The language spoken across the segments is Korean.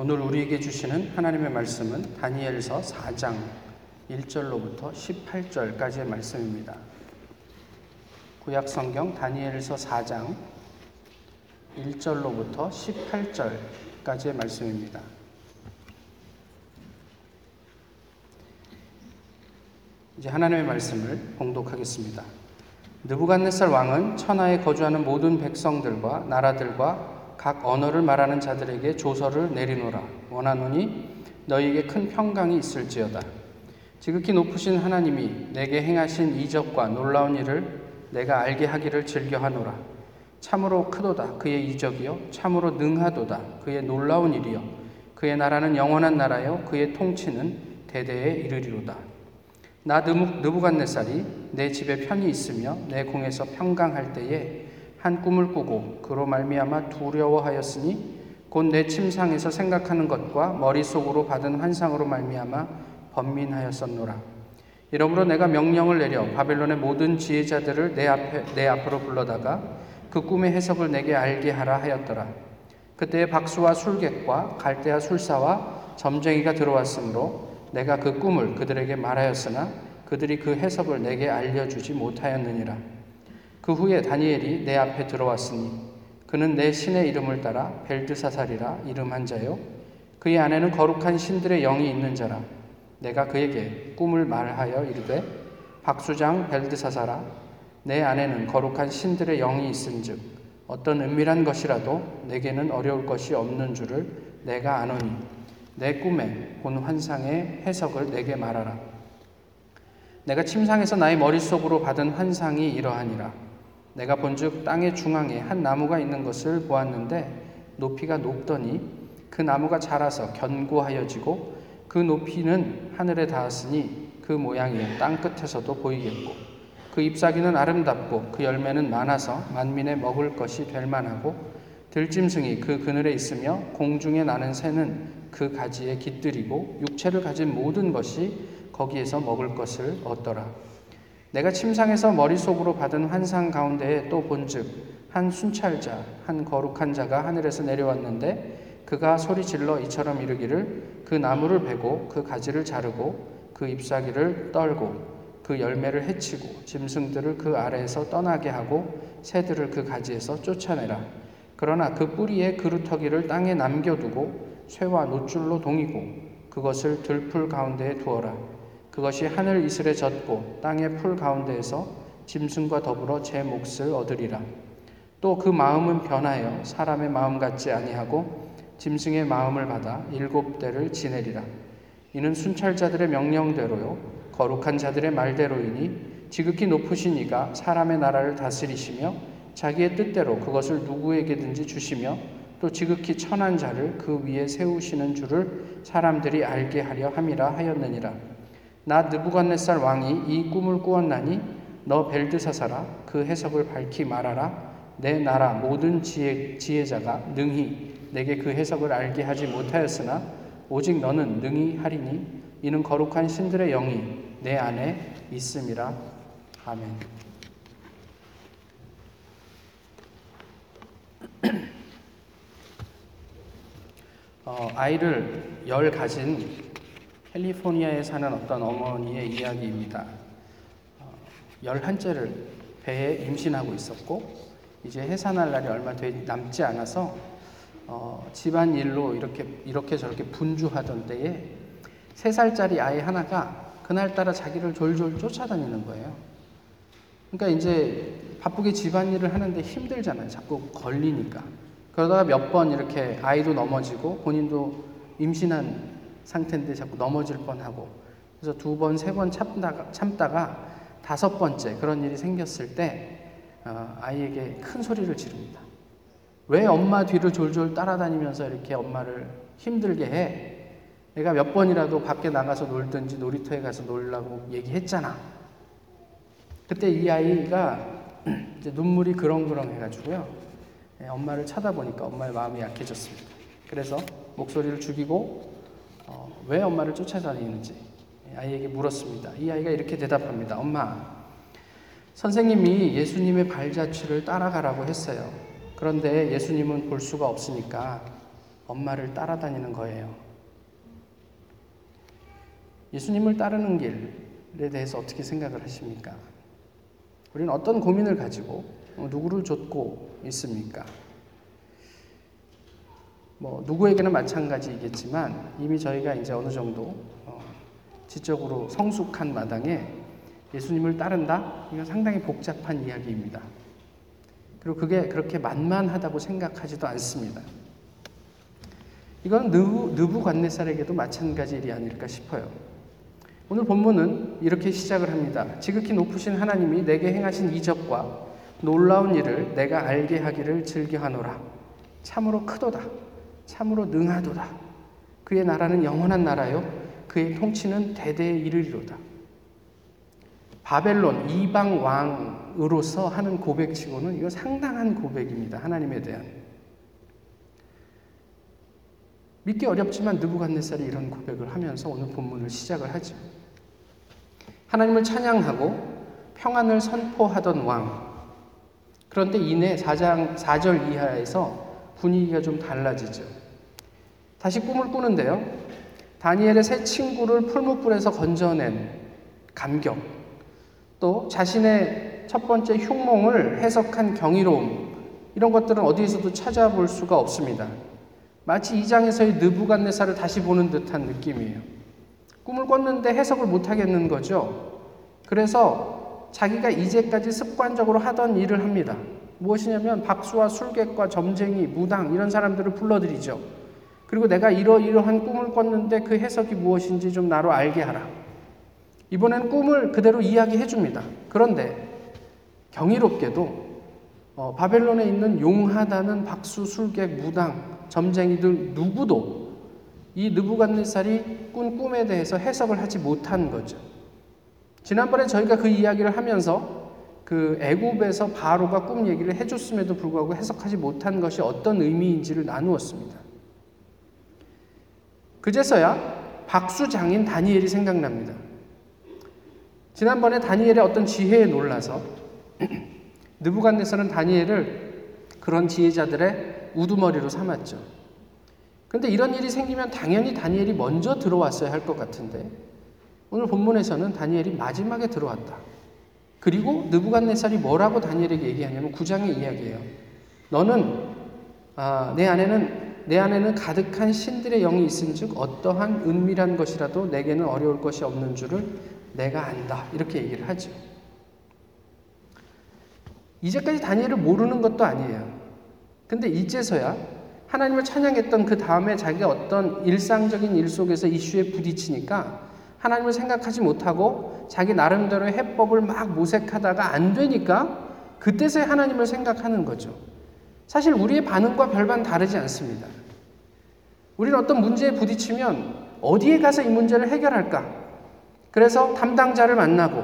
오늘 우리에게 주시는 하나님의 말씀은 다니엘서 4장 1절로부터 18절까지의 말씀입니다. 구약 성경 다니엘서 4장 1절로부터 18절까지의 말씀입니다. 이제 하나님의 말씀을 봉독하겠습니다. 느부갓네살 왕은 천하에 거주하는 모든 백성들과 나라들과 각 언어를 말하는 자들에게 조서를 내리노라 원하노니 너희에게 큰 평강이 있을지어다. 지극히 높으신 하나님이 내게 행하신 이적과 놀라운 일을 내가 알게 하기를 즐겨하노라. 참으로 크도다 그의 이적이요 참으로 능하도다 그의 놀라운 일이요 그의 나라는 영원한 나라요 그의 통치는 대대에 이르리로다. 나 느부갓네살이 내 집에 편히 있으며 내 공에서 평강할 때에 한 꿈을 꾸고 그로 말미암아 두려워하였으니 곧 내 침상에서 생각하는 것과 머릿속으로 받은 환상으로 말미암아 번민하였었노라. 이러므로 내가 명령을 내려 바벨론의 모든 지혜자들을 내 앞에 내 앞으로 불러다가 그 꿈의 해석을 내게 알게 하라 하였더라. 그때에 박수와 술객과 갈대아 술사와 점쟁이가 들어왔으므로 내가 그 꿈을 그들에게 말하였으나 그들이 그 해석을 내게 알려주지 못하였느니라. 그 후에 다니엘이 내 앞에 들어왔으니 그는 내 신의 이름을 따라 벨드사살이라 이름한 자요. 그의 안에는 거룩한 신들의 영이 있는 자라. 내가 그에게 꿈을 말하여 이르되 박수장 벨드사사라 내 안에는 거룩한 신들의 영이 있은즉 어떤 은밀한 것이라도 내게는 어려울 것이 없는 줄을 내가 아노니 내 꿈에 본 환상의 해석을 내게 말하라. 내가 침상에서 나의 머릿속으로 받은 환상이 이러하니라. 내가 본즉 땅의 중앙에 한 나무가 있는 것을 보았는데 높이가 높더니 그 나무가 자라서 견고하여지고 그 높이는 하늘에 닿았으니 그 모양이 땅 끝에서도 보이겠고 그 잎사귀는 아름답고 그 열매는 많아서 만민의 먹을 것이 될 만하고 들짐승이 그 그늘에 있으며 공중에 나는 새는 그 가지에 깃들이고 육체를 가진 모든 것이 거기에서 먹을 것을 얻더라. 내가 침상에서 머릿속으로 받은 환상 가운데에 또 본즉 한 순찰자 한 거룩한 자가 하늘에서 내려왔는데 그가 소리 질러 이처럼 이르기를 그 나무를 베고 그 가지를 자르고 그 잎사귀를 떨고 그 열매를 해치고 짐승들을 그 아래에서 떠나게 하고 새들을 그 가지에서 쫓아내라 그러나 그 뿌리에 그루터기를 땅에 남겨두고 쇠와 노줄로 동이고 그것을 들풀 가운데에 두어라 그것이 하늘 이슬에 젖고 땅의 풀 가운데에서 짐승과 더불어 제 몫을 얻으리라. 또 그 마음은 변하여 사람의 마음 같지 아니하고 짐승의 마음을 받아 일곱 대를 지내리라. 이는 순찰자들의 명령대로요 거룩한 자들의 말대로이니 지극히 높으신 이가 사람의 나라를 다스리시며 자기의 뜻대로 그것을 누구에게든지 주시며 또 지극히 천한 자를 그 위에 세우시는 줄을 사람들이 알게 하려 함이라 하였느니라. 나 느부갓네살 왕이 이 꿈을 꾸었나니 너 벨드사사라 그 해석을 밝히 말하라 내 나라 모든 지혜, 지혜자가 능히 내게 그 해석을 알게 하지 못하였으나 오직 너는 능히 하리니 이는 거룩한 신들의 영이 내 안에 있음이라 아멘. 어, 아이를 열 가진 캘리포니아에 사는 어떤 어머니의 이야기입니다. 어, 열한째를 배에 임신하고 있었고 이제 해산할 날이 얼마 남지 않아서 어, 집안 일로 이렇게 이렇게 저렇게 분주하던 때에 세 살짜리 아이 하나가 그날따라 자기를 졸졸 쫓아다니는 거예요. 그러니까 이제 바쁘게 집안일을 하는데 힘들잖아요. 자꾸 걸리니까. 그러다가 몇 번 이렇게 아이도 넘어지고 본인도 임신한 상태인데 자꾸 넘어질 뻔하고 그래서 두 번, 세 번 참다가, 참다가 다섯 번째 그런 일이 생겼을 때 어, 아이에게 큰 소리를 지릅니다. 왜 엄마 뒤를 졸졸 따라다니면서 이렇게 엄마를 힘들게 해? 내가 몇 번이라도 밖에 나가서 놀든지 놀이터에 가서 놀라고 얘기했잖아. 그때 이 아이가 눈물이 그렁그렁 해가지고요. 예, 엄마를 쳐다보니까 엄마의 마음이 약해졌습니다. 그래서 목소리를 죽이고 어, 왜 엄마를 쫓아다니는지 아이에게 물었습니다. 이 아이가 이렇게 대답합니다. 엄마, 선생님이 예수님의 발자취를 따라가라고 했어요. 그런데 예수님은 볼 수가 없으니까 엄마를 따라다니는 거예요. 예수님을 따르는 길에 대해서 어떻게 생각을 하십니까? 우리는 어떤 고민을 가지고 누구를 좇고 있습니까? 뭐 누구에게는 마찬가지이겠지만 이미 저희가 이제 어느 정도 어, 지적으로 성숙한 마당에 예수님을 따른다? 이건 상당히 복잡한 이야기입니다. 그리고 그게 그렇게 만만하다고 생각하지도 않습니다. 이건 느부, 느부갓네살에게도 마찬가지 일이 아닐까 싶어요. 오늘 본문은 이렇게 시작을 합니다. 지극히 높으신 하나님이 내게 행하신 이적과 놀라운 일을 내가 알게 하기를 즐겨하노라. 참으로 크도다. 참으로 능하도다. 그의 나라는 영원한 나라요. 그의 통치는 대대에 이르리로다. 바벨론 이방 왕으로서 하는 고백치고는 이거 상당한 고백입니다. 하나님에 대한. 믿기 어렵지만 느부갓네살이 이런 고백을 하면서 오늘 본문을 시작을 하죠. 하나님을 찬양하고 평안을 선포하던 왕. 그런데 이내 4장 4절 이하에서 분위기가 좀 달라지죠. 다시 꿈을 꾸는데요. 다니엘의 새 친구를 풀무불에서 건져낸 감격. 또 자신의 첫 번째 흉몽을 해석한 경이로움. 이런 것들은 어디에서도 찾아볼 수가 없습니다. 마치 이 장에서의 느부갓네살을 다시 보는 듯한 느낌이에요. 꿈을 꿨는데 해석을 못 하겠는 거죠. 그래서 자기가 이제까지 습관적으로 하던 일을 합니다. 무엇이냐면 박수와 술객과 점쟁이, 무당 이런 사람들을 불러들이죠. 그리고 내가 이러이러한 꿈을 꿨는데 그 해석이 무엇인지 좀 나로 알게 하라. 이번엔 꿈을 그대로 이야기해 줍니다. 그런데 경이롭게도 어, 바벨론에 있는 용하다는 박수, 술객, 무당, 점쟁이들 누구도 이 느부갓네살이 꾼 꿈에 대해서 해석을 하지 못한 거죠. 지난번에 저희가 그 이야기를 하면서 그 애굽에서 바로가 꿈 얘기를 해줬음에도 불구하고 해석하지 못한 것이 어떤 의미인지를 나누었습니다. 그제서야 박수 장인 다니엘이 생각납니다. 지난번에 다니엘의 어떤 지혜에 놀라서 느부갓네살은 다니엘을 그런 지혜자들의 우두머리로 삼았죠. 그런데 이런 일이 생기면 당연히 다니엘이 먼저 들어왔어야 할 것 같은데 오늘 본문에서는 다니엘이 마지막에 들어왔다. 그리고 느부갓네살이 뭐라고 다니엘에게 얘기하냐면 9장의 이야기예요. 너는 아, 내 안에는 내 안에는 가득한 신들의 영이 있은즉 어떠한 은밀한 것이라도 내게는 어려울 것이 없는 줄을 내가 안다. 이렇게 얘기를 하죠. 이제까지 다니엘을 모르는 것도 아니에요. 근데 이제서야 하나님을 찬양했던 그 다음에 자기가 어떤 일상적인 일 속에서 이슈에 부딪히니까 하나님을 생각하지 못하고 자기 나름대로의 해법을 막 모색하다가 안 되니까 그때서야 하나님을 생각하는 거죠. 사실 우리의 반응과 별반 다르지 않습니다. 우리는 어떤 문제에 부딪히면 어디에 가서 이 문제를 해결할까? 그래서 담당자를 만나고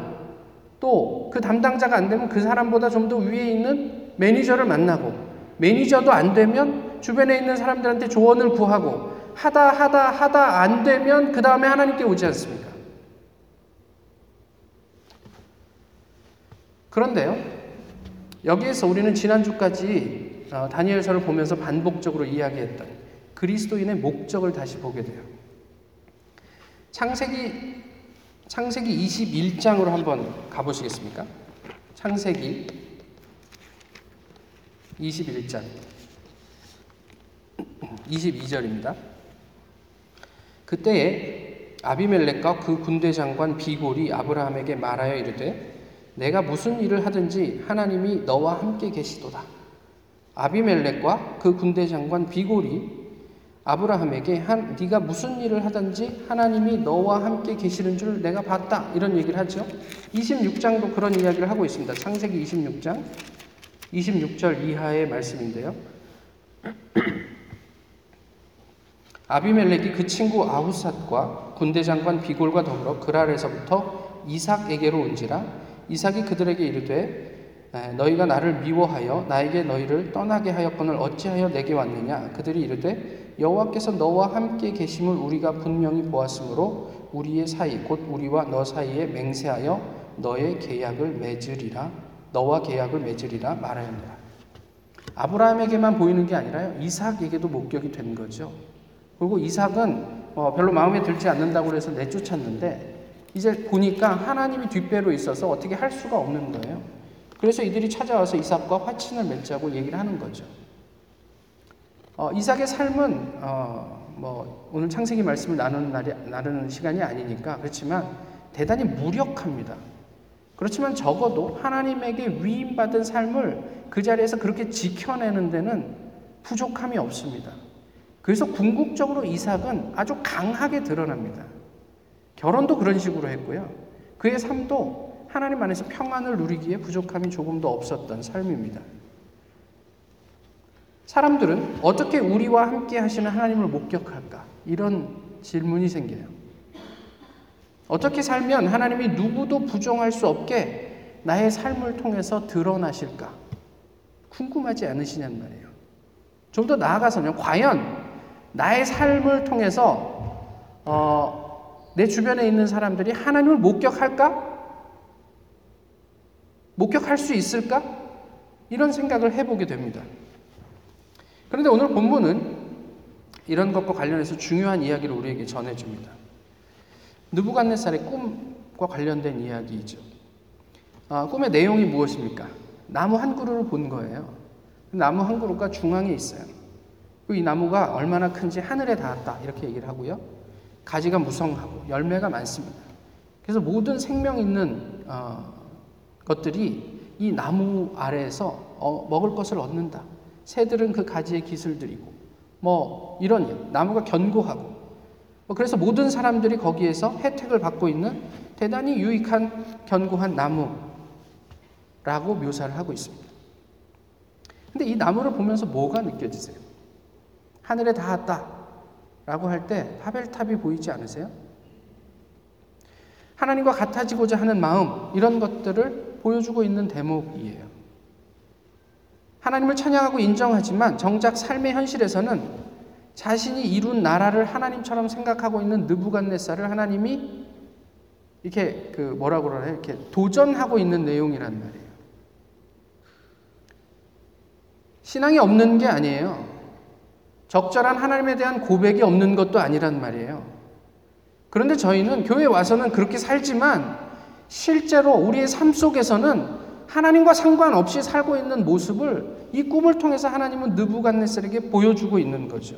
또 그 담당자가 안 되면 그 사람보다 좀 더 위에 있는 매니저를 만나고 매니저도 안 되면 주변에 있는 사람들한테 조언을 구하고 하다 하다 하다 안 되면 그 다음에 하나님께 오지 않습니까? 그런데요, 여기에서 우리는 지난주까지 어, 다니엘서를 보면서 반복적으로 이야기했던 그리스도인의 목적을 다시 보게 돼요. 창세기 창세기 21장으로 한번 가보시겠습니까? 창세기 21장 22절입니다. 그때에 아비멜렉과 그 군대 장관 비골이 아브라함에게 말하여 이르되 내가 무슨 일을 하든지 하나님이 너와 함께 계시도다. 아비멜렉과 그 군대 장관 비골이 아브라함에게 한 네가 무슨 일을 하든지 하나님이 너와 함께 계시는 줄 내가 봤다. 이런 얘기를 하죠. 26장도 그런 이야기를 하고 있습니다. 창세기 26장 26절 이하의 말씀인데요. 아비멜렉이 그 친구 아우삿과 군대 장관 비골과 더불어 그랄에서부터 이삭에게로 온지라 이삭이 그들에게 이르되 너희가 나를 미워하여 나에게 너희를 떠나게 하였거늘 어찌하여 내게 왔느냐 그들이 이르되 여호와께서 너와 함께 계심을 우리가 분명히 보았으므로 우리의 사이 곧 우리와 너 사이에 맹세하여 너의 계약을 맺으리라 너와 계약을 맺으리라 말하였느라. 아브라함에게만 보이는 게 아니라요. 이삭에게도 목격이 된 거죠. 그리고 이삭은 어, 별로 마음에 들지 않는다고 해서 내쫓았는데 이제 보니까 하나님이 뒷배로 있어서 어떻게 할 수가 없는 거예요. 그래서 이들이 찾아와서 이삭과 화친을 맺자고 얘기를 하는 거죠. 어, 이삭의 삶은 어, 뭐 오늘 창세기 말씀을 나누는 날이, 나누는 시간이 아니니까 그렇지만 대단히 무력합니다. 그렇지만 적어도 하나님에게 위임받은 삶을 그 자리에서 그렇게 지켜내는 데는 부족함이 없습니다. 그래서 궁극적으로 이삭은 아주 강하게 드러납니다. 결혼도 그런 식으로 했고요. 그의 삶도 하나님 안에서 평안을 누리기에 부족함이 조금도 없었던 삶입니다. 사람들은 어떻게 우리와 함께 하시는 하나님을 목격할까? 이런 질문이 생겨요. 어떻게 살면 하나님이 누구도 부정할 수 없게 나의 삶을 통해서 드러나실까? 궁금하지 않으시냔 말이에요. 좀 더 나아가서는 과연 나의 삶을 통해서 어, 내 주변에 있는 사람들이 하나님을 목격할까? 목격할 수 있을까? 이런 생각을 해보게 됩니다. 그런데 오늘 본문은 이런 것과 관련해서 중요한 이야기를 우리에게 전해줍니다. 느부갓네살의 꿈과 관련된 이야기이죠. 아, 꿈의 내용이 무엇입니까? 나무 한 그루를 본 거예요. 나무 한 그루가 중앙에 있어요. 이 나무가 얼마나 큰지 하늘에 닿았다 이렇게 얘기를 하고요. 가지가 무성하고 열매가 많습니다. 그래서 모든 생명 있는 어, 것들이 이 나무 아래에서 어, 먹을 것을 얻는다. 새들은 그 가지에 깃을 들이고 뭐 이런 일. 나무가 견고하고 뭐 그래서 모든 사람들이 거기에서 혜택을 받고 있는 대단히 유익한 견고한 나무라고 묘사를 하고 있습니다. 근데 이 나무를 보면서 뭐가 느껴지세요? 하늘에 닿았다 라고 할 때 바벨탑이 보이지 않으세요? 하나님과 같아지고자 하는 마음 이런 것들을 보여주고 있는 대목이에요. 하나님을 찬양하고 인정하지만 정작 삶의 현실에서는 자신이 이룬 나라를 하나님처럼 생각하고 있는 느부갓네살을 하나님이 이렇게 그 뭐라고 그러나 이렇게 도전하고 있는 내용이란 말이에요. 신앙이 없는 게 아니에요. 적절한 하나님에 대한 고백이 없는 것도 아니란 말이에요. 그런데 저희는 교회 와서는 그렇게 살지만 실제로 우리의 삶 속에서는 하나님과 상관없이 살고 있는 모습을 이 꿈을 통해서 하나님은 느부갓네살에게 보여주고 있는 거죠.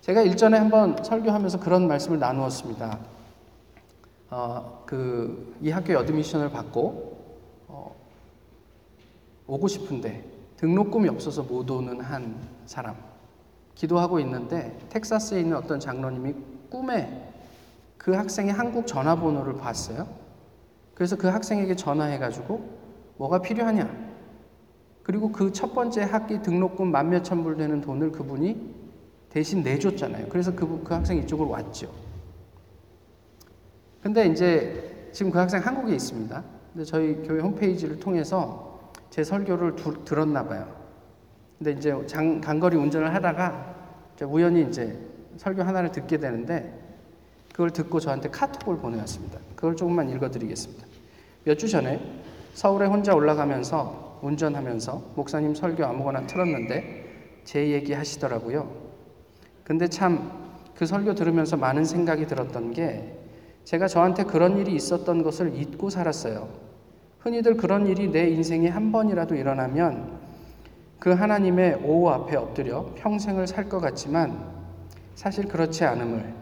제가 일전에 한번 설교하면서 그런 말씀을 나누었습니다. 어, 그, 이 학교에 admission을 받고, 어, 오고 싶은데, 등록금이 없어서 못 오는 한 사람. 기도하고 있는데, 텍사스에 있는 어떤 장로님이 꿈에 그 학생의 한국 전화번호를 봤어요. 그래서 그 학생에게 전화해가지고, 뭐가 필요하냐? 그리고 그 첫 번째 학기 등록금 만 몇천 불 되는 돈을 그분이 대신 내줬잖아요. 그래서 그, 그 학생이 이쪽으로 왔죠. 근데 이제 지금 그 학생 한국에 있습니다. 근데 저희 교회 홈페이지를 통해서 제 설교를 두, 들었나 봐요. 근데 이제 장, 간거리 운전을 하다가 우연히 이제 설교 하나를 듣게 되는데 그걸 듣고 저한테 카톡을 보내왔습니다. 그걸 조금만 읽어드리겠습니다. 몇 주 전에 서울에 혼자 올라가면서 운전하면서 목사님 설교 아무거나 틀었는데 제 얘기 하시더라고요. 근데 참 그 설교 들으면서 많은 생각이 들었던 게 제가 저한테 그런 일이 있었던 것을 잊고 살았어요. 흔히들 그런 일이 내 인생에 한 번이라도 일어나면 그 하나님의 오호 앞에 엎드려 평생을 살 것 같지만 사실 그렇지 않음을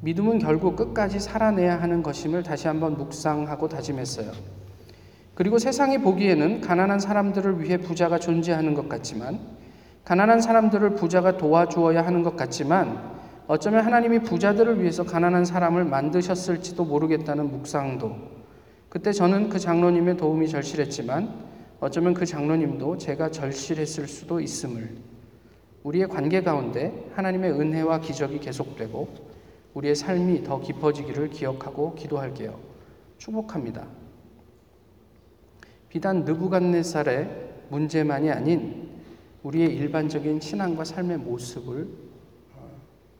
믿음은 결국 끝까지 살아내야 하는 것임을 다시 한번 묵상하고 다짐했어요. 그리고 세상이 보기에는 가난한 사람들을 위해 부자가 존재하는 것 같지만 가난한 사람들을 부자가 도와주어야 하는 것 같지만 어쩌면 하나님이 부자들을 위해서 가난한 사람을 만드셨을지도 모르겠다는 묵상도 그때 저는 그 장로님의 도움이 절실했지만 어쩌면 그 장로님도 제가 절실했을 수도 있음을 우리의 관계 가운데 하나님의 은혜와 기적이 계속되고 우리의 삶이 더 깊어지기를 기억하고 기도할게요. 축복합니다. 비단 느부갓네살의 문제만이 아닌 우리의 일반적인 신앙과 삶의 모습을 어,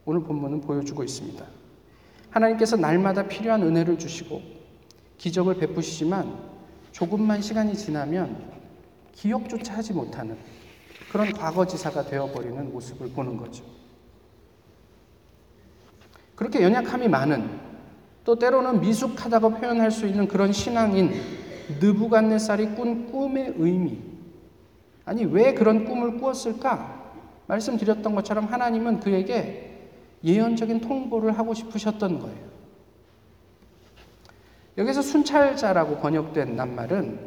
오늘 본문은 보여주고 있습니다. 하나님께서 날마다 필요한 은혜를 주시고 기적을 베푸시지만 조금만 시간이 지나면 기억조차 하지 못하는 그런 과거지사가 되어버리는 모습을 보는 거죠. 그렇게 연약함이 많은 또 때로는 미숙하다고 표현할 수 있는 그런 신앙인 느부갓네살이 꾼 꿈의 의미 아니 왜 그런 꿈을 꾸었을까? 말씀드렸던 것처럼 하나님은 그에게 예언적인 통보를 하고 싶으셨던 거예요. 여기서 순찰자라고 번역된 낱말은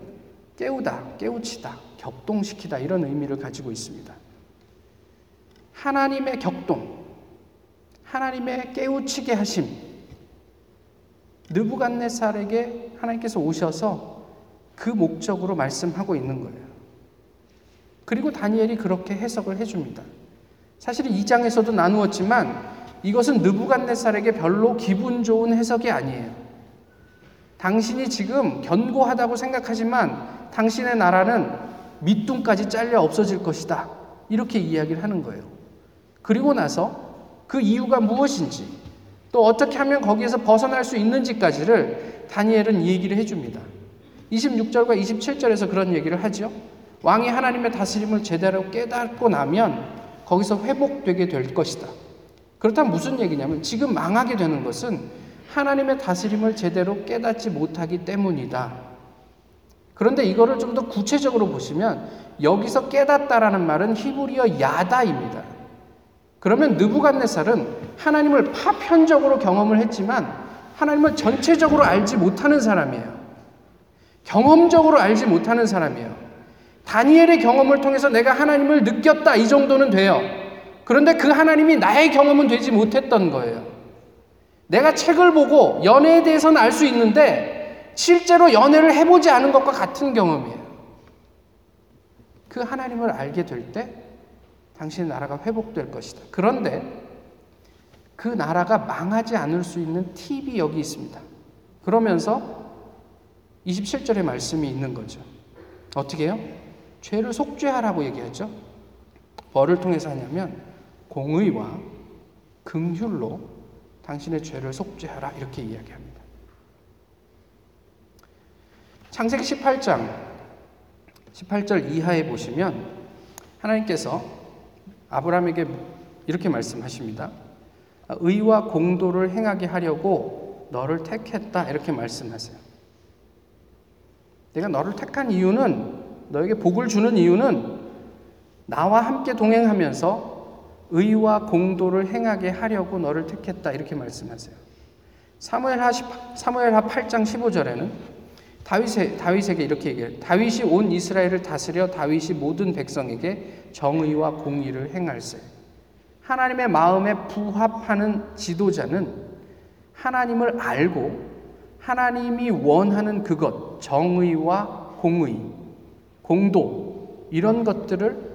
깨우다, 깨우치다, 격동시키다 이런 의미를 가지고 있습니다. 하나님의 격동, 하나님의 깨우치게 하심, 느부갓네살에게 하나님께서 오셔서 그 목적으로 말씀하고 있는 거예요. 그리고 다니엘이 그렇게 해석을 해줍니다. 사실 이 장에서도 나누었지만 이것은 느부갓네살에게 별로 기분 좋은 해석이 아니에요. 당신이 지금 견고하다고 생각하지만 당신의 나라는 밑둥까지 잘려 없어질 것이다. 이렇게 이야기를 하는 거예요. 그리고 나서 그 이유가 무엇인지 또 어떻게 하면 거기에서 벗어날 수 있는지까지를 다니엘은 얘기를 해줍니다. 26절과 27절에서 그런 얘기를 하죠. 왕이 하나님의 다스림을 제대로 깨닫고 나면 거기서 회복되게 될 것이다. 그렇다면 무슨 얘기냐면 지금 망하게 되는 것은 하나님의 다스림을 제대로 깨닫지 못하기 때문이다. 그런데 이거를 좀 더 구체적으로 보시면 여기서 깨닫다라는 말은 히브리어 야다입니다. 그러면 느부갓네살은 하나님을 파편적으로 경험을 했지만 하나님을 전체적으로 알지 못하는 사람이에요. 경험적으로 알지 못하는 사람이에요. 다니엘의 경험을 통해서 내가 하나님을 느꼈다 이 정도는 돼요. 그런데 그 하나님이 나의 경험은 되지 못했던 거예요. 내가 책을 보고 연애에 대해서는 알 수 있는데 실제로 연애를 해보지 않은 것과 같은 경험이에요. 그 하나님을 알게 될 때 당신의 나라가 회복될 것이다. 그런데 그 나라가 망하지 않을 수 있는 팁이 여기 있습니다. 그러면서 27절의 말씀이 있는 거죠. 어떻게 해요? 죄를 속죄하라고 얘기하죠. 벌을 통해서 하냐면 공의와 긍휼로 당신의 죄를 속죄하라 이렇게 이야기합니다. 창세기 18장 18절 이하에 보시면 하나님께서 아브라함에게 이렇게 말씀하십니다. 의와 공도를 행하게 하려고 너를 택했다 이렇게 말씀하세요. 내가 너를 택한 이유는 너에게 복을 주는 이유는 나와 함께 동행하면서 의와 공도를 행하게 하려고 너를 택했다 이렇게 말씀하세요. 사무엘하 사무엘하 8장 15절에는 다윗에, 다윗에게 이렇게 얘기해요. 다윗이 온 이스라엘을 다스려 다윗이 모든 백성에게 정의와 공의를 행할세. 하나님의 마음에 부합하는 지도자는 하나님을 알고 하나님이 원하는 그것, 정의와 공의, 공도, 이런 것들을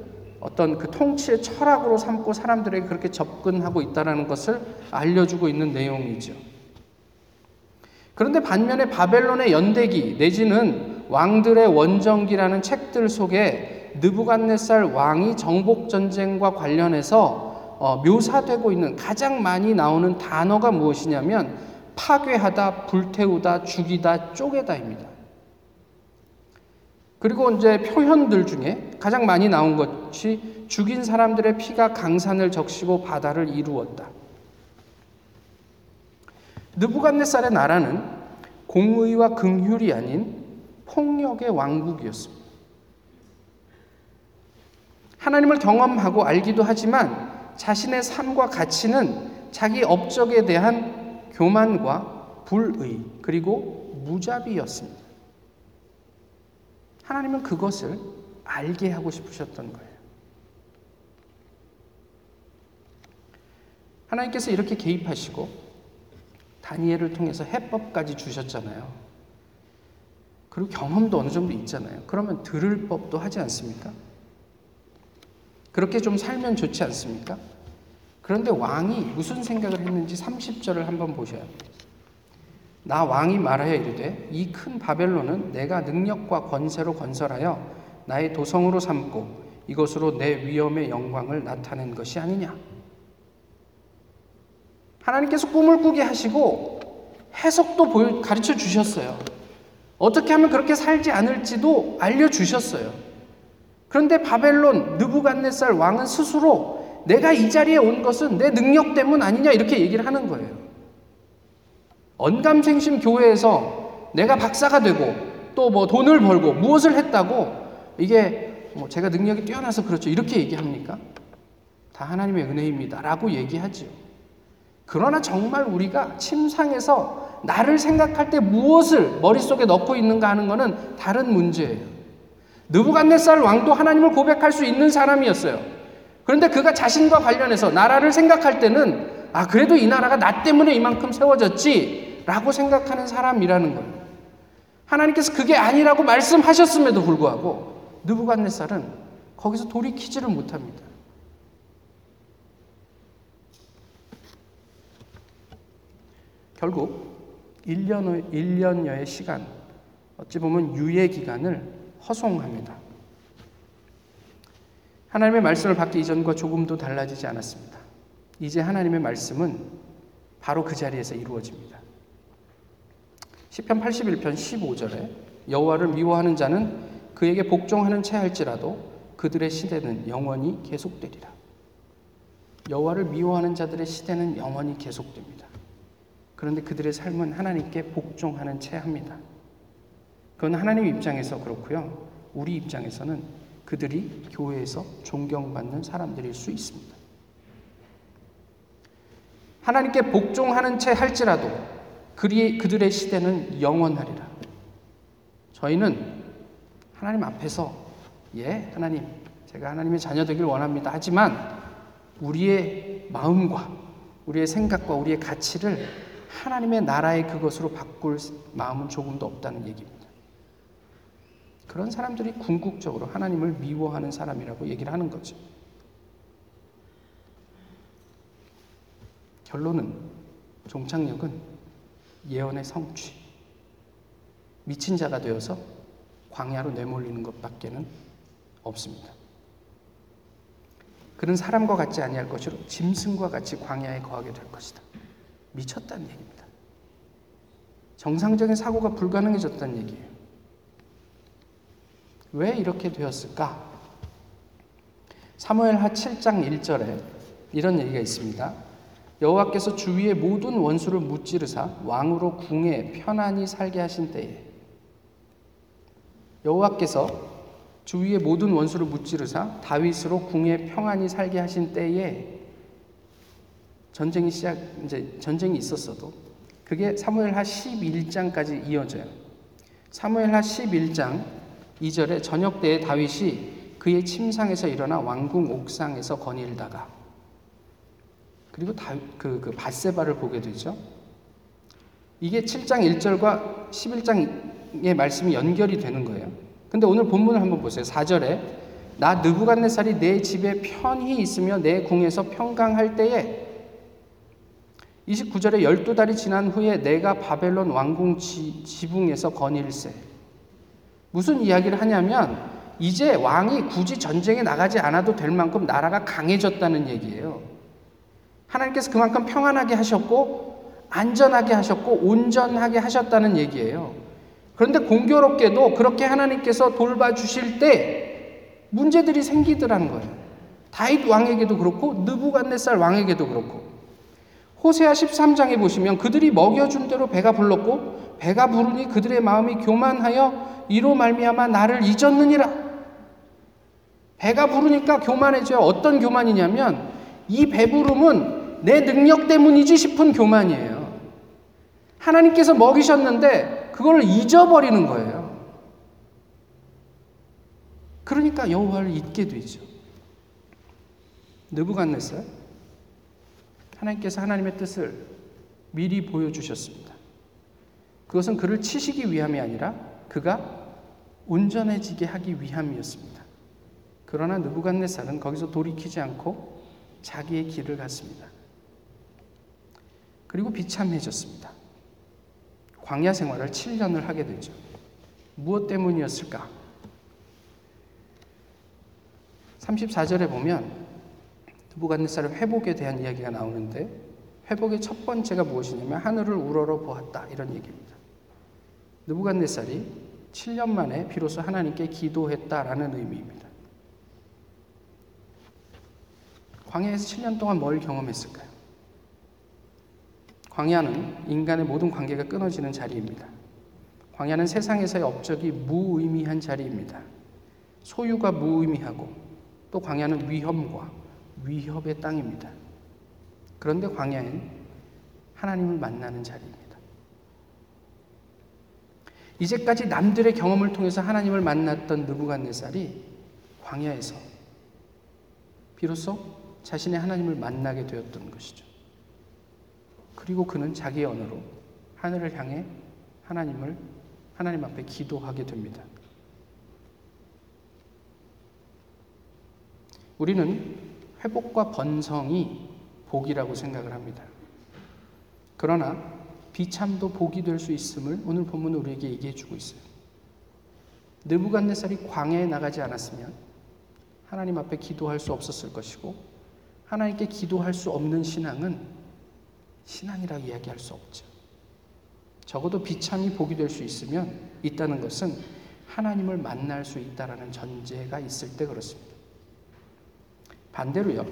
어떤 그 통치의 철학으로 삼고 사람들에게 그렇게 접근하고 있다는 것을 알려주고 있는 내용이죠. 그런데 반면에 바벨론의 연대기 내지는 왕들의 원정기라는 책들 속에 느부갓네살 왕이 정복 전쟁과 관련해서 어, 묘사되고 있는 가장 많이 나오는 단어가 무엇이냐면 파괴하다, 불태우다, 죽이다, 쪼개다입니다. 그리고 이제 표현들 중에 가장 많이 나온 것이 죽인 사람들의 피가 강산을 적시고 바다를 이루었다. 느부갓네살의 나라는 공의와 긍휼이 아닌 폭력의 왕국이었습니다. 하나님을 경험하고 알기도 하지만 자신의 삶과 가치는 자기 업적에 대한 교만과 불의 그리고 무자비였습니다. 하나님은 그것을 알게 하고 싶으셨던 거예요. 하나님께서 이렇게 개입하시고 다니엘을 통해서 해법까지 주셨잖아요. 그리고 경험도 어느 정도 있잖아요. 그러면 들을 법도 하지 않습니까? 그렇게 좀 살면 좋지 않습니까? 그런데 왕이 무슨 생각을 했는지 30절을 한번 보셔야 돼요. 나 왕이 말하여 이르되 이 큰 바벨론은 내가 능력과 권세로 건설하여 나의 도성으로 삼고 이것으로 내 위엄의 영광을 나타낸 것이 아니냐. 하나님께서 꿈을 꾸게 하시고 해석도 가르쳐 주셨어요. 어떻게 하면 그렇게 살지 않을지도 알려 주셨어요. 그런데 바벨론 느부갓네살 왕은 스스로 내가 이 자리에 온 것은 내 능력 때문 아니냐 이렇게 얘기를 하는 거예요. 언감생심 교회에서 내가 박사가 되고 또 뭐 돈을 벌고 무엇을 했다고 이게 뭐 제가 능력이 뛰어나서 그렇죠 이렇게 얘기합니까? 다 하나님의 은혜입니다 라고 얘기하지요. 그러나 정말 우리가 침상에서 나를 생각할 때 무엇을 머릿속에 넣고 있는가 하는 것은 다른 문제예요. 느부갓네살 왕도 하나님을 고백할 수 있는 사람이었어요. 그런데 그가 자신과 관련해서 나라를 생각할 때는 아 그래도 이 나라가 나 때문에 이만큼 세워졌지 라고 생각하는 사람이라는 거예요. 하나님께서 그게 아니라고 말씀하셨음에도 불구하고 느부갓네살은 거기서 돌이키지를 못합니다. 결국 1년, 1년여의 시간, 어찌 보면 유예 기간을 허송합니다. 하나님의 말씀을 받기 이전과 조금도 달라지지 않았습니다. 이제 하나님의 말씀은 바로 그 자리에서 이루어집니다. 시편 81편 15절에 여호와를 미워하는 자는 그에게 복종하는 채 할지라도 그들의 시대는 영원히 계속되리라. 여호와를 미워하는 자들의 시대는 영원히 계속됩니다. 그런데 그들의 삶은 하나님께 복종하는 채 합니다. 그건 하나님 입장에서 그렇고요. 우리 입장에서는 그들이 교회에서 존경받는 사람들일 수 있습니다. 하나님께 복종하는 채 할지라도 그리, 그들의 시대는 영원하리라. 저희는 하나님 앞에서 예, 하나님, 제가 하나님의 자녀 되길 원합니다. 하지만 우리의 마음과 우리의 생각과 우리의 가치를 하나님의 나라의 그것으로 바꿀 마음은 조금도 없다는 얘기입니다. 그런 사람들이 궁극적으로 하나님을 미워하는 사람이라고 얘기를 하는 거죠. 결론은 종착역은 예언의 성취. 미친 자가 되어서 광야로 내몰리는 것밖에는 없습니다. 그는 사람과 같지 아니할 것이로 짐승과 같이 광야에 거하게 될 것이다. 미쳤다는 얘기입니다. 정상적인 사고가 불가능해졌다는 얘기예요. 왜 이렇게 되었을까? 사무엘 하 7장 1절에 이런 얘기가 있습니다. 여호와께서 주위의 모든 원수를 무찌르사 왕으로 궁에 편안히 살게 하신 때에 여호와께서 주위의 모든 원수를 무찌르사 다윗으로 궁에 평안히 살게 하신 때에 전쟁이 시작 이제 전쟁이 있었어도 그게 사무엘하 11장까지 이어져요. 사무엘하 11장 2절에 저녁 때에 다윗이 그의 침상에서 일어나 왕궁 옥상에서 거닐다가 그리고 다, 그, 그 바세바를 보게 되죠. 이게 7장 1절과 11장의 말씀이 연결이 되는 거예요. 근데 오늘 본문을 한번 보세요. 4절에 나 느부갓네살이 내 집에 편히 있으며 내 궁에서 평강할 때에 29절에 열두 달이 지난 후에 내가 바벨론 왕궁 지, 지붕에서 거닐세. 무슨 이야기를 하냐면 이제 왕이 굳이 전쟁에 나가지 않아도 될 만큼 나라가 강해졌다는 얘기예요. 하나님께서 그만큼 평안하게 하셨고 안전하게 하셨고 온전하게 하셨다는 얘기예요. 그런데 공교롭게도 그렇게 하나님께서 돌봐주실 때 문제들이 생기더라는 거예요. 다윗 왕에게도 그렇고 느부갓네살 왕에게도 그렇고 호세아 13장에 보시면 그들이 먹여준 대로 배가 불렀고 배가 부르니 그들의 마음이 교만하여 이로 말미암아 나를 잊었느니라. 배가 부르니까 교만해져요. 어떤 교만이냐면 이 배부름은 내 능력 때문이지 싶은 교만이에요. 하나님께서 먹이셨는데 그걸 잊어버리는 거예요. 그러니까 여호와를 잊게 되죠. 느부갓네살 하나님께서 하나님의 뜻을 미리 보여주셨습니다. 그것은 그를 치시기 위함이 아니라 그가 온전해지게 하기 위함이었습니다. 그러나 느부갓네살은 거기서 돌이키지 않고 자기의 길을 갔습니다. 그리고 비참해졌습니다. 광야 생활을 7년을 하게 되죠. 무엇 때문이었을까? 34절에 보면 느부갓네살의 회복에 대한 이야기가 나오는데 회복의 첫 번째가 무엇이냐면 하늘을 우러러 보았다 이런 얘기입니다. 느부갓네살이 7년 만에 비로소 하나님께 기도했다라는 의미입니다. 광야에서 7년 동안 뭘 경험했을까요? 광야는 인간의 모든 관계가 끊어지는 자리입니다. 광야는 세상에서의 업적이 무의미한 자리입니다. 소유가 무의미하고 또 광야는 위험과 위협의 땅입니다. 그런데 광야는 하나님을 만나는 자리입니다. 이제까지 남들의 경험을 통해서 하나님을 만났던 느부갓네살이 광야에서 비로소 자신의 하나님을 만나게 되었던 것이죠. 그리고 그는 자기의 언어로 하늘을 향해 하나님을 하나님 앞에 기도하게 됩니다. 우리는 회복과 번성이 복이라고 생각을 합니다. 그러나 비참도 복이 될 수 있음을 오늘 본문은 우리에게 얘기해 주고 있어요. 느부갓네살이 광야에 나가지 않았으면 하나님 앞에 기도할 수 없었을 것이고 하나님께 기도할 수 없는 신앙은 신앙이라 이야기할 수 없죠. 적어도 비참이 복이 될 수 있으면 있다는 것은 하나님을 만날 수 있다라는 전제가 있을 때 그렇습니다. 반대로요.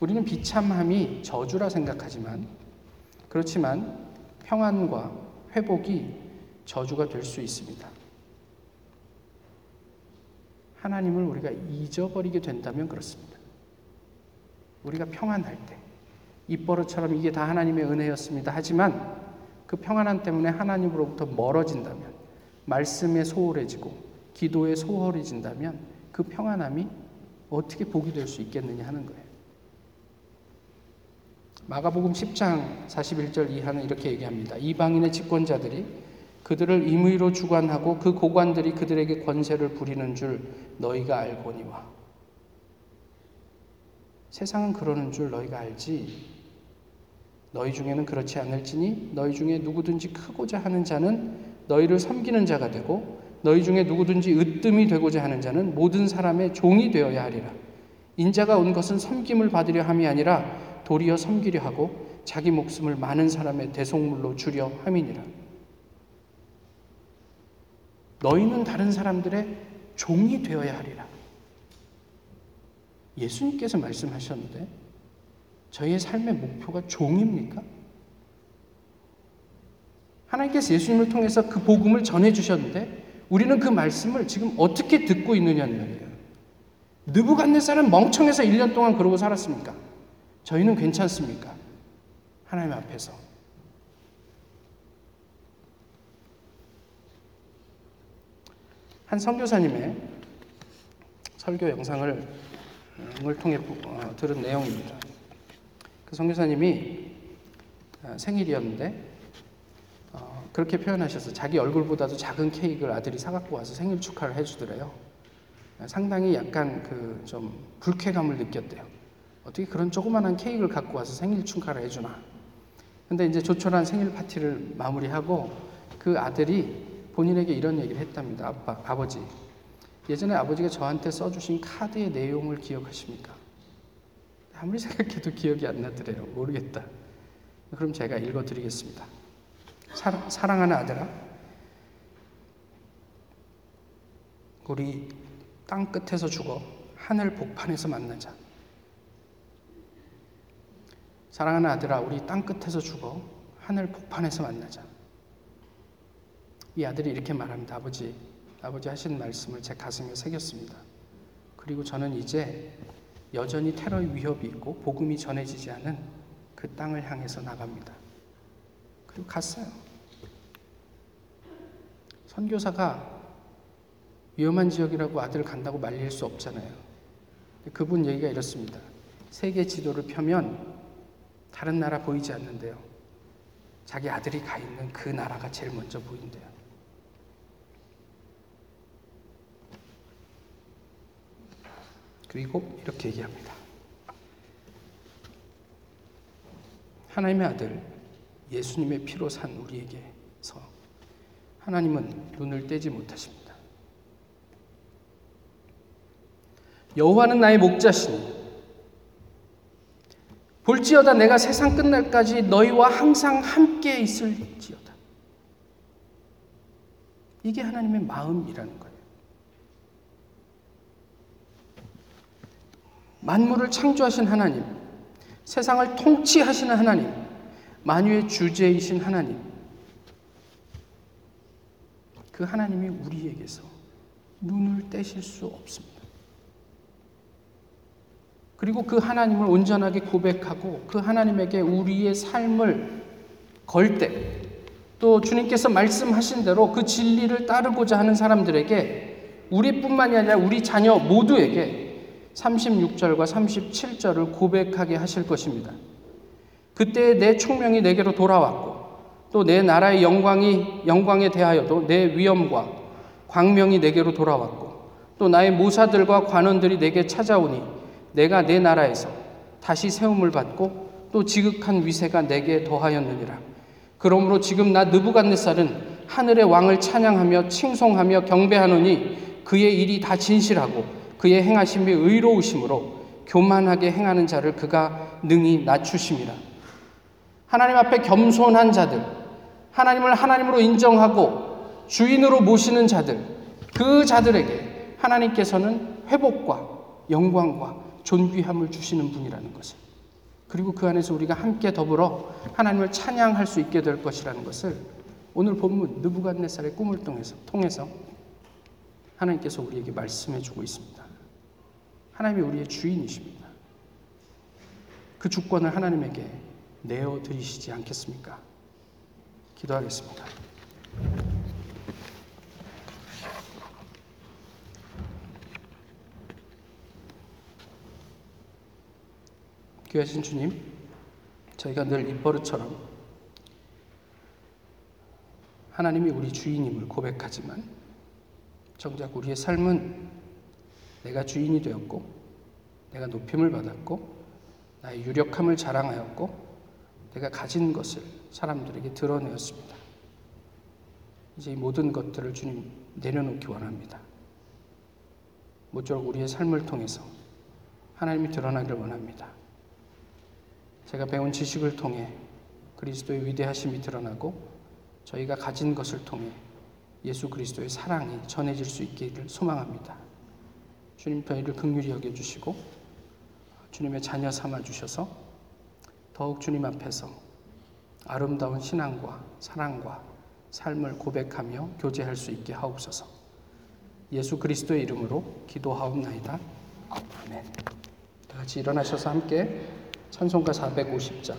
우리는 비참함이 저주라 생각하지만 그렇지만 평안과 회복이 저주가 될 수 있습니다. 하나님을 우리가 잊어버리게 된다면 그렇습니다. 우리가 평안할 때, 입버릇처럼 이게 다 하나님의 은혜였습니다. 하지만 그 평안함 때문에 하나님으로부터 멀어진다면, 말씀에 소홀해지고, 기도에 소홀해진다면 그 평안함이 어떻게 복이 될 수 있겠느냐 하는 거예요. 마가복음 10장 41절 이하는 이렇게 얘기합니다. 이방인의 집권자들이 그들을 임의로 주관하고 그 고관들이 그들에게 권세를 부리는 줄 너희가 알거니와. 세상은 그러는 줄 너희가 알지. 너희 중에는 그렇지 않을지니 너희 중에 누구든지 크고자 하는 자는 너희를 섬기는 자가 되고 너희 중에 누구든지 으뜸이 되고자 하는 자는 모든 사람의 종이 되어야 하리라. 인자가 온 것은 섬김을 받으려 함이 아니라 도리어 섬기려 하고 자기 목숨을 많은 사람의 대속물로 주려 함이니라. 너희는 다른 사람들의 종이 되어야 하리라. 예수님께서 말씀하셨는데 저희의 삶의 목표가 종입니까? 하나님께서 예수님을 통해서 그 복음을 전해 주셨는데 우리는 그 말씀을 지금 어떻게 듣고 있느냐는 말이에요. 느부갓네살은 멍청해서 1년 동안 그러고 살았습니까? 저희는 괜찮습니까? 하나님 앞에서. 한 선교사님의 설교 영상을 을 통해 어, 들은 내용입니다. 그 선교사님이 어, 생일이었는데 어, 그렇게 표현하셔서 자기 얼굴보다도 작은 케이크를 아들이 사갖고 와서 생일 축하를 해주더래요. 상당히 약간 그 좀 불쾌감을 느꼈대요. 어떻게 그런 조그만한 케이크를 갖고 와서 생일 축하를 해주나. 근데 이제 조촐한 생일 파티를 마무리하고 그 아들이 본인에게 이런 얘기를 했답니다. 아빠, 아버지. 예전에 아버지가 저한테 써주신 카드의 내용을 기억하십니까? 아무리 생각해도 기억이 안 나더래요. 모르겠다. 그럼 제가 읽어드리겠습니다. 사랑, 사랑하는 아들아, 우리 땅 끝에서 죽어 하늘 복판에서 만나자. 사랑하는 아들아, 우리 땅 끝에서 죽어 하늘 폭판에서 만나자. 이 아들이 이렇게 말합니다. 아버지, 아버지 하신 말씀을 제 가슴에 새겼습니다. 그리고 저는 이제 여전히 테러의 위협이 있고 복음이 전해지지 않은 그 땅을 향해서 나갑니다. 그리고 갔어요. 선교사가 위험한 지역이라고 아들을 간다고 말릴 수 없잖아요. 그분 얘기가 이렇습니다. 세계 지도를 펴면 다른 나라 보이지 않는데요. 자기 아들이 가 있는 그 나라가 제일 먼저 보인대요. 그리고 이렇게 얘기합니다. 하나님의 아들 예수님의 피로 산 우리에게서 하나님은 눈을 떼지 못하십니다. 여호와는 나의 목자시니 볼지어다 내가 세상 끝날까지 너희와 항상 함께 있을지어다. 이게 하나님의 마음이라는 거예요. 만물을 창조하신 하나님, 세상을 통치하시는 하나님, 만유의 주제이신 하나님, 그 하나님이 우리에게서 눈을 떼실 수 없습니다. 그리고 그 하나님을 온전하게 고백하고 그 하나님에게 우리의 삶을 걸 때, 또 주님께서 말씀하신 대로 그 진리를 따르고자 하는 사람들에게 우리뿐만이 아니라 우리 자녀 모두에게 36절과 37절을 고백하게 하실 것입니다. 그때 내 총명이 내게로 돌아왔고 또 내 나라의 영광이 영광에 대하여도 내 위엄과 광명이 내게로 돌아왔고 또 나의 모사들과 관원들이 내게 찾아오니 내가 내 나라에서 다시 세움을 받고 또 지극한 위세가 내게 더하였느니라. 그러므로 지금 나 느부갓네살은 하늘의 왕을 찬양하며 칭송하며 경배하노니 그의 일이 다 진실하고 그의 행하심이 의로우심으로 교만하게 행하는 자를 그가 능히 낮추심이라. 하나님 앞에 겸손한 자들, 하나님을 하나님으로 인정하고 주인으로 모시는 자들, 그 자들에게 하나님께서는 회복과 영광과 존귀함을 주시는 분이라는 것을 그리고 그 안에서 우리가 함께 더불어 하나님을 찬양할 수 있게 될 것이라는 것을 오늘 본문 느부갓네살의 꿈을 통해서 통해서 하나님께서 우리에게 말씀해 주고 있습니다. 하나님이 우리의 주인이십니다. 그 주권을 하나님에게 내어 드리시지 않겠습니까? 기도하겠습니다. 귀하신 주님, 저희가 늘 입버릇처럼 하나님이 우리 주인임을 고백하지만 정작 우리의 삶은 내가 주인이 되었고 내가 높임을 받았고 나의 유력함을 자랑하였고 내가 가진 것을 사람들에게 드러내었습니다. 이제 이 모든 것들을 주님 내려놓기 원합니다. 모쪼록 우리의 삶을 통해서 하나님이 드러나기를 원합니다. 제가 배운 지식을 통해 그리스도의 위대하심이 드러나고 저희가 가진 것을 통해 예수 그리스도의 사랑이 전해질 수 있기를 소망합니다. 주님 저희를 극률히 여겨주시고 주님의 자녀 삼아 주셔서 더욱 주님 앞에서 아름다운 신앙과 사랑과 삶을 고백하며 교제할 수 있게 하옵소서. 예수 그리스도의 이름으로 기도하옵나이다. 아멘. 다 같이 일어나셔서 함께 찬송가 450장